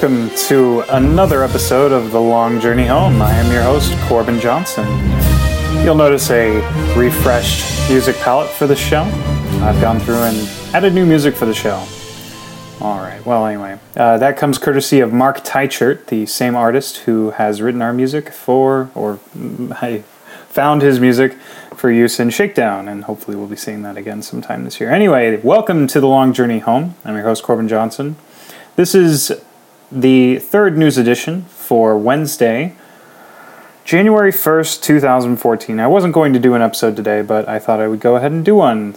welcome to another episode of The Long Journey Home. I am your host, Corbin Johnson. You'll notice a refreshed music palette for the show. I've gone through and added new music for the show. All right, well, anyway, uh, that comes courtesy of Mark Teichert, the same artist who has written our music for, or I found his music for use in Shakedown, and hopefully we'll be seeing that again sometime this year. Anyway, welcome to The Long Journey Home. I'm your host, Corbin Johnson. This is the third news edition for Wednesday, January 1st, 2014. I wasn't going to do an episode today, but I thought I would go ahead and do one.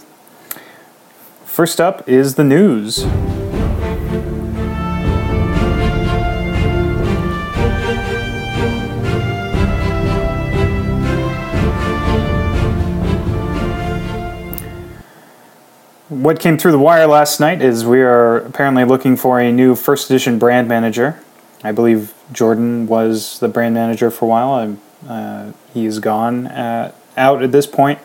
First up is the news. What came through the wire last night is we are apparently looking for a new first edition brand manager. I believe Jordan was the brand manager for a while. Uh, he's gone at, out at this point.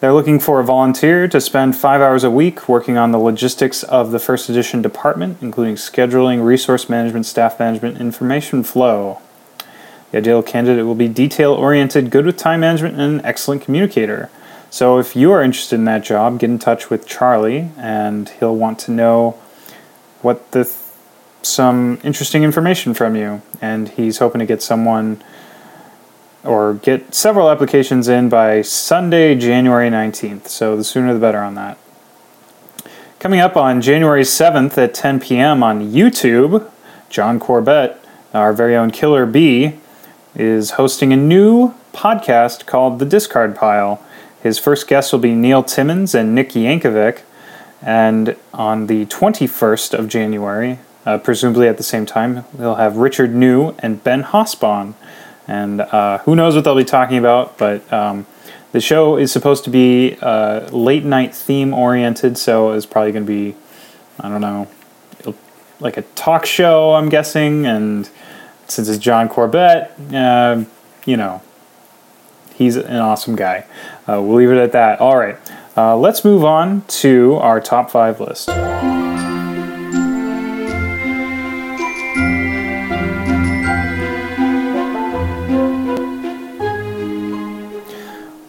They're looking for a volunteer to spend five hours a week working on the logistics of the first edition department, including scheduling, resource management, staff management, information flow. The ideal candidate will be detail oriented, good with time management, and an excellent communicator. So if you are interested in that job, get in touch with Charlie, and he'll want to know what the th- some interesting information from you. And he's hoping to get someone or get several applications in by Sunday, January 19th. So the sooner the better on that. Coming up on January 7th at 10 p.m. on YouTube, John Corbett, our very own Killer B, is hosting a new podcast called The Discard Pile. His first guests will be Neil Timmons and Nick Yankovic. And on the 21st of January, uh, presumably at the same time, we'll have Richard New and Ben Hosbon. And uh, who knows what they'll be talking about, but um, the show is supposed to be uh, late night theme oriented, so it's probably going to be, I don't know, like a talk show, I'm guessing. And since it's John Corbett, uh, you know, he's an awesome guy. Uh, we'll leave it at that. All right, uh, let's move on to our top five list.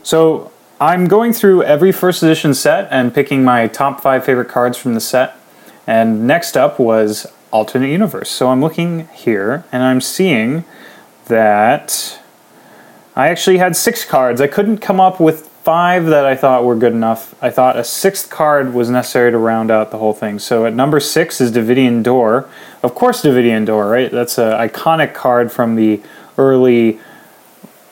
So I'm going through every first edition set and picking my top five favorite cards from the set. And next up was Alternate Universe. So I'm looking here and I'm seeing that I actually had six cards. I couldn't come up with five that I thought were good enough. I thought a sixth card was necessary to round out the whole thing. So at number six is Devidian Door. Of course, Devidian Door, right? That's an iconic card from the early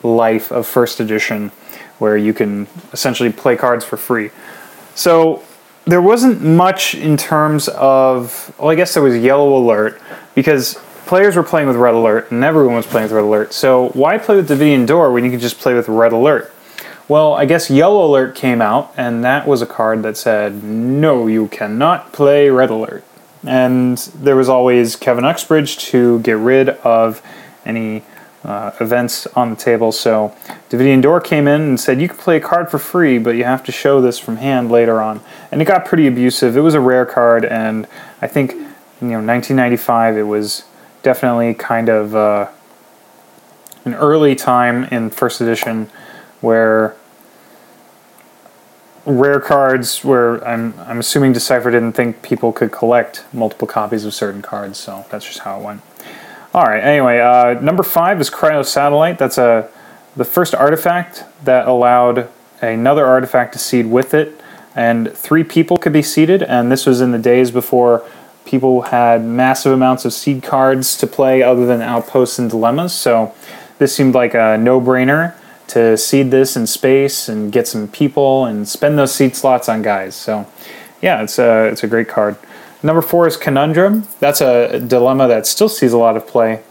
life of first edition where you can essentially play cards for free. So there wasn't much in terms of, well, I guess there was Yellow Alert because players were playing with Red Alert, and everyone was playing with Red Alert. So why play with Devidian Door when you could just play with Red Alert? Well, I guess Yellow Alert came out, and that was a card that said, no, you cannot play Red Alert. And there was always Kevin Uxbridge to get rid of any uh, events on the table. So Devidian Door came in and said, you can play a card for free, but you have to show this from hand later on. And it got pretty abusive. It was a rare card, and I think, you know, 1995, it was definitely kind of uh, an early time in first edition where rare cards where I'm I'm assuming Decipher didn't think people could collect multiple copies of certain cards, so that's just how it went. All right. Anyway, uh, number five is Cryo Satellite. That's a the first artifact that allowed another artifact to seed with it, and three people could be seeded. And this was in the days before people had massive amounts of seed cards to play other than outposts and dilemmas. So this seemed like a no-brainer to seed this in space and get some people and spend those seed slots on guys. So yeah, it's a it's a great card. Number four is Conundrum. That's a dilemma that still sees a lot of play,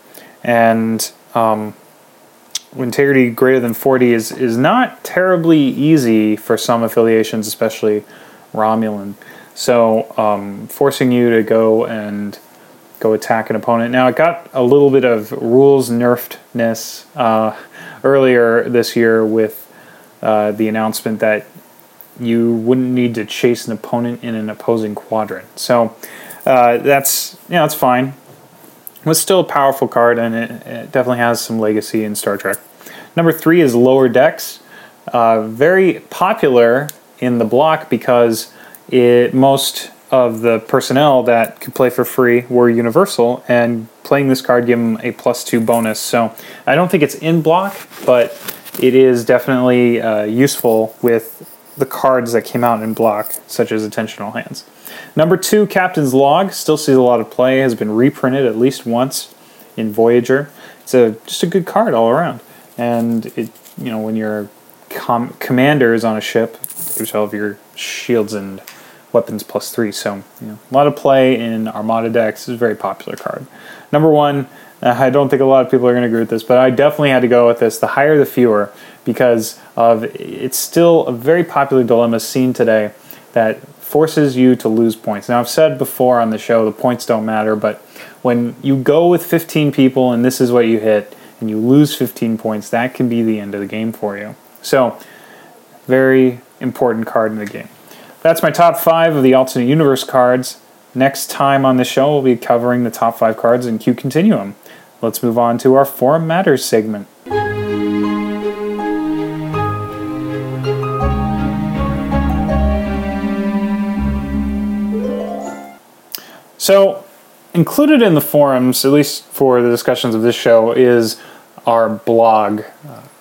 and um, integrity greater than 40 is is not terribly easy for some affiliations, especially Romulan. So um, forcing you to go and go attack an opponent. Now it got a little bit of rules nerfedness uh, earlier this year with uh, the announcement that you wouldn't need to chase an opponent in an opposing quadrant. So uh, that's yeah, that's fine. was still a powerful card, and it, it definitely has some legacy in Star Trek. Number three is Lower Decks, uh, very popular in the block because it most of the personnel that could play for free were universal, and playing this card gave them a plus two bonus. So I don't think it's in block, but it is definitely uh, useful with the cards that came out in block, such as Attention All Hands. Number two, Captain's Log, still sees a lot of play, has been reprinted at least once in Voyager. It's a just a good card all around, and it you know when your com- commander is on a ship, all of your shields and weapons plus three. So you know, a lot of play in Armada decks. It's a very popular card. Number one, uh, I don't think a lot of people are going to agree with this, but I definitely had to go with this. The higher, the fewer, because of it's still a very popular dilemma seen today that forces you to lose points. Now I've said before on the show the points don't matter, but when you go with 15 people and this is what you hit and you lose 15 points, that can be the end of the game for you. So, very important card in the game. That's my top five of the alternate universe cards. Next time on the show, we'll be covering the top five cards in Q Continuum. Let's move on to our Forum Matters segment. So, included in the forums, at least for the discussions of this show, is our blog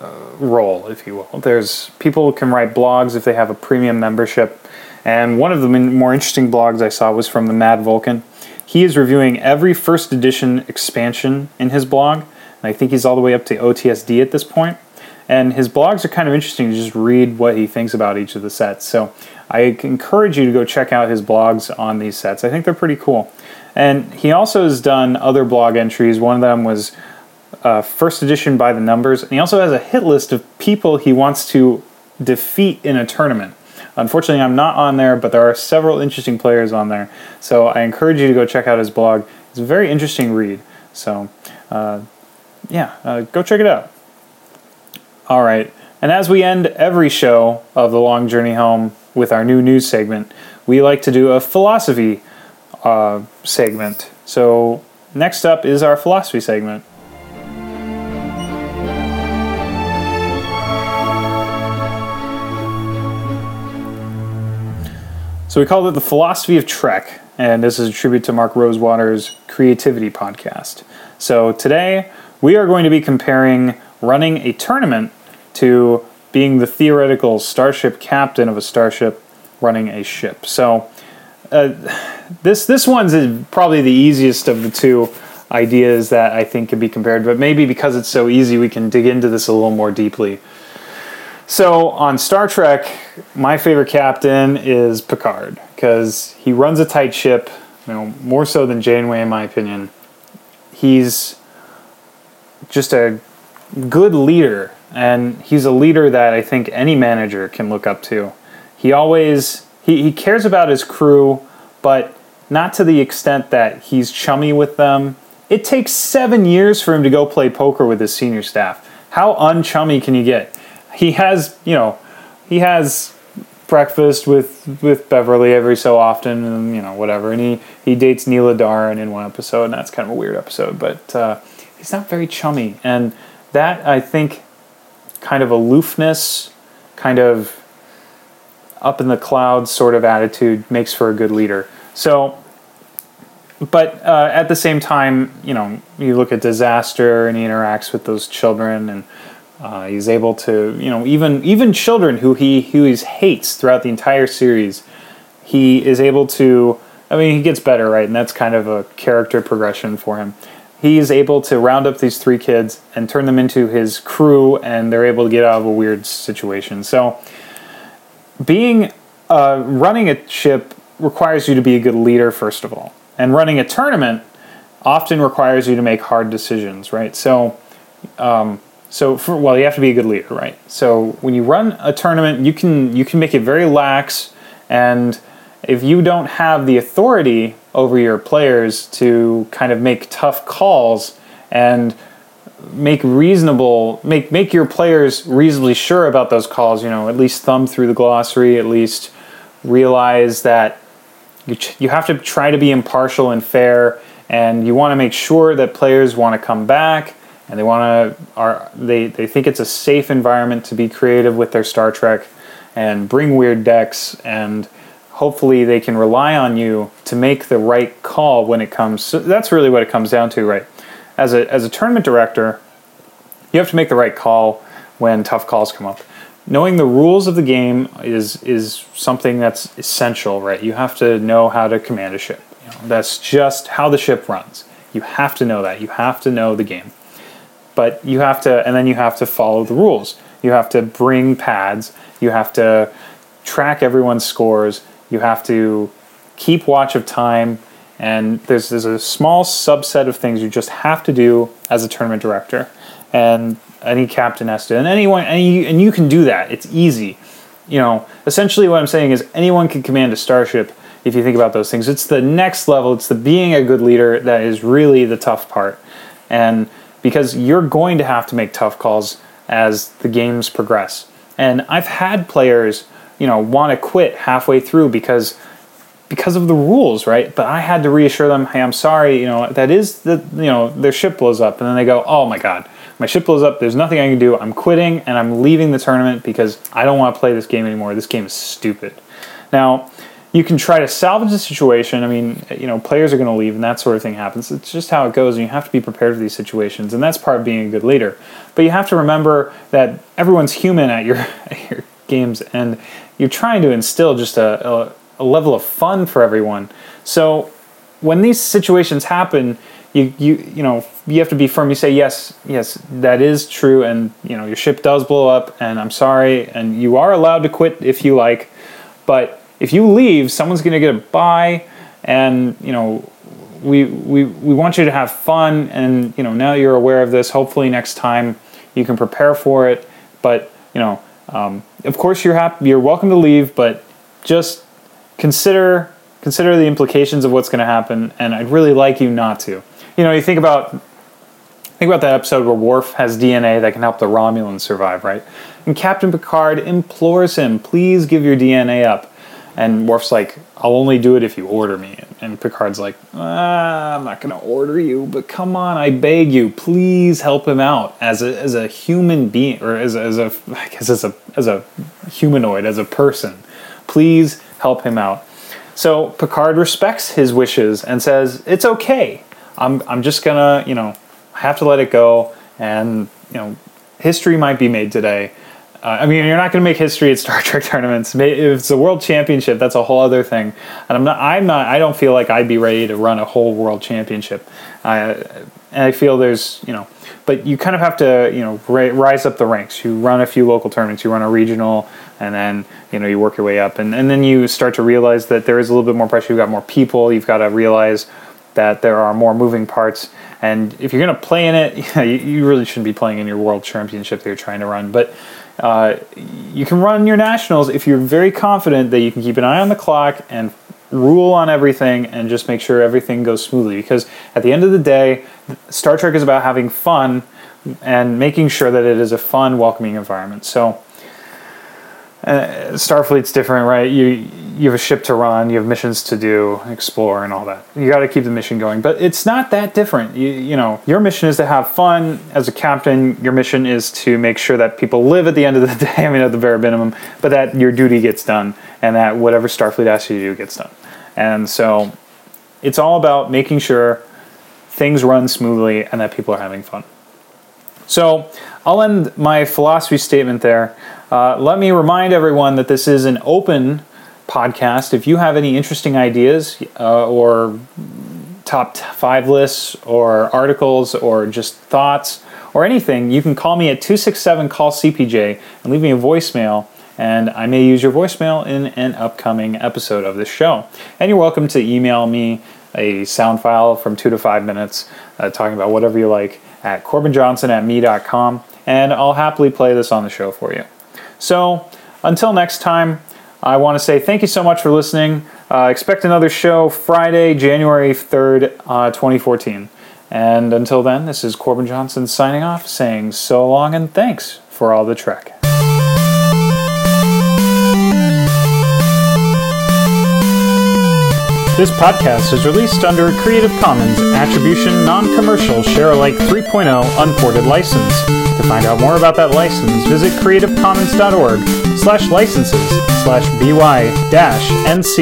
uh, role, if you will. There's people can write blogs if they have a premium membership, and one of the more interesting blogs I saw was from the Mad Vulcan. He is reviewing every first edition expansion in his blog, and I think he's all the way up to OTSD at this point. And his blogs are kind of interesting to just read what he thinks about each of the sets. So I encourage you to go check out his blogs on these sets. I think they're pretty cool. And he also has done other blog entries. One of them was uh, first edition by the numbers, and he also has a hit list of people he wants to defeat in a tournament. Unfortunately, I'm not on there, but there are several interesting players on there. So I encourage you to go check out his blog. It's a very interesting read. So, uh, yeah, uh, go check it out. All right. And as we end every show of The Long Journey Home with our new news segment, we like to do a philosophy uh, segment. So, next up is our philosophy segment. So, we called it the philosophy of Trek, and this is a tribute to Mark Rosewater's Creativity podcast. So, today we are going to be comparing running a tournament to being the theoretical starship captain of a starship running a ship. So uh, this this one's probably the easiest of the two ideas that I think can be compared, but maybe because it's so easy, we can dig into this a little more deeply. So on Star Trek, my favorite captain is Picard because he runs a tight ship, you know, more so than Janeway in my opinion. He's just a good leader and he's a leader that I think any manager can look up to. He always he, he cares about his crew, but not to the extent that he's chummy with them. It takes seven years for him to go play poker with his senior staff. How unchummy can you get? He has, you know, he has breakfast with with Beverly every so often, and you know whatever. And he he dates Nella Daren in one episode, and that's kind of a weird episode. But uh, he's not very chummy, and that I think kind of aloofness, kind of up in the clouds sort of attitude makes for a good leader. So, but uh, at the same time, you know, you look at disaster and he interacts with those children and uh, he's able to, you know, even even children who he who he hates throughout the entire series, he is able to. I mean, he gets better, right? And that's kind of a character progression for him he is able to round up these three kids and turn them into his crew, and they're able to get out of a weird situation. So, being uh, running a ship requires you to be a good leader, first of all, and running a tournament often requires you to make hard decisions, right? So, um, so for, well, you have to be a good leader, right? So when you run a tournament, you can you can make it very lax, and if you don't have the authority over your players to kind of make tough calls and make reasonable make make your players reasonably sure about those calls you know at least thumb through the glossary at least realize that you, ch- you have to try to be impartial and fair and you want to make sure that players want to come back and they want to are they they think it's a safe environment to be creative with their Star Trek and bring weird decks and hopefully they can rely on you to make the right call when it comes so that's really what it comes down to right? As a as a tournament director you have to make the right call when tough calls come up. Knowing the rules of the game is is something that's essential right? You have to know how to command a ship. You know, that's just how the ship runs. You have to know that. You have to know the game but you have to and then you have to follow the rules. You have to bring pads. You have to track everyone's scores. You have to keep watch of time. And there's, there's a small subset of things you just have to do as a tournament director and any captain has to. And anyone and you, and you can do that. It's easy. You know essentially what i'm saying is anyone can command a starship if you think about those things. It's the next level. It's the being a good leader that is really the tough part. And because you're going to have to make tough calls as the games progress and i've had players you know want to quit halfway through because because of the rules, right? But I had to reassure them, hey, I'm sorry, you know, that is the, you know, their ship blows up. And then they go, oh my God, my ship blows up. There's nothing I can do. I'm quitting and I'm leaving the tournament because I don't want to play this game anymore. This game is stupid. Now, you can try to salvage the situation. I mean, you know, players are going to leave and that sort of thing happens. It's just how it goes, and you have to be prepared for these situations, and that's part of being a good leader. But you have to remember that everyone's human at your, at your games, and you're trying to instill just a, a, a level of fun for everyone. So when these situations happen, you you you know you have to be firm. You say yes, yes, that is true, and you know your ship does blow up, and I'm sorry, and you are allowed to quit if you like, but if you leave, someone's going to get a buy, and you know we we we want you to have fun, and you know now you're aware of this. Hopefully next time you can prepare for it, but you know um, of course you're happy, you're welcome to leave, but just consider consider the implications of what's going to happen, and I'd really like you not to you know, you think about think about that episode where Worf has DNA that can help the Romulans survive, right? And Captain Picard implores him, "Please give your DNA up." And Worf's like, "I'll only do it if you order me." And Picard's like, ah, "I'm not going to order you, but come on, I beg you, please help him out as a as a human being, or as as a I guess as a as a humanoid, as a person. Please help him out." So Picard respects his wishes and says, "It's okay. I'm I'm just gonna you know have to let it go, and you know history might be made today. Uh, I mean, you're not going to make history at Star Trek tournaments. If it's a world championship, that's a whole other thing. And I'm not. I'm not. I don't feel like I'd be ready to run a whole world championship. I, and I feel there's you know, but you kind of have to you know rise up the ranks. You run a few local tournaments. You run a regional, and then you know you work your way up, and and then you start to realize that there is a little bit more pressure. You've got more people. You've got to realize that there are more moving parts. And if you're going to play in it, you, you, really shouldn't be playing in your world championship that you're trying to run. But uh, you can run your nationals if you're very confident that you can keep an eye on the clock and rule on everything and just make sure everything goes smoothly. Because at the end of the day, Star Trek is about having fun and making sure that it is a fun, welcoming environment. So uh, Starfleet's different, right? You you have a ship to run, you have missions to do, explore, and all that. You got to keep the mission going, but it's not that different. You, you know, your mission is to have fun as a captain. Your mission is to make sure that people live at the end of the day. I mean, at the bare minimum, but that your duty gets done and that whatever Starfleet asks you to do gets done. And so, it's all about making sure things run smoothly and that people are having fun. So, I'll end my philosophy statement there. Uh, let me remind everyone that this is an open podcast. If you have any interesting ideas uh, or top five lists or articles or just thoughts or anything, you can call me at 267 call CPJ and leave me a voicemail. And I may use your voicemail in an upcoming episode of this show. And you're welcome to email me a sound file from two to five minutes uh, talking about whatever you like at corbinjohnson at me.com. And I'll happily play this on the show for you. So until next time, I want to say thank you so much for listening. Uh, expect another show Friday, January 3rd, uh, 2014. And until then, this is Corbin Johnson signing off, saying so long and thanks for all the Trek. This podcast is released under a Creative Commons Attribution Non-Commercial Share-alike 3.0 Unported license. To find out more about that license, visit creativecommons.org slash licenses slash by dash nc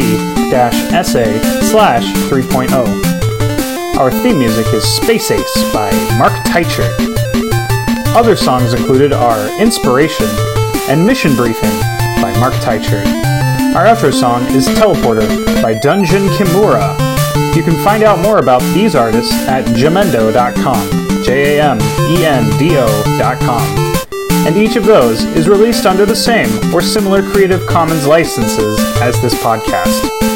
dash sa slash 3.0. Our theme music is Space Ace by Mark Teichert. Other songs included are Inspiration and Mission Briefing by Mark Teichert. Our outro song is Teleporter by Dungeon Kimura. You can find out more about these artists at jamendo.com, J A M E N D O.com. And each of those is released under the same or similar Creative Commons licenses as this podcast.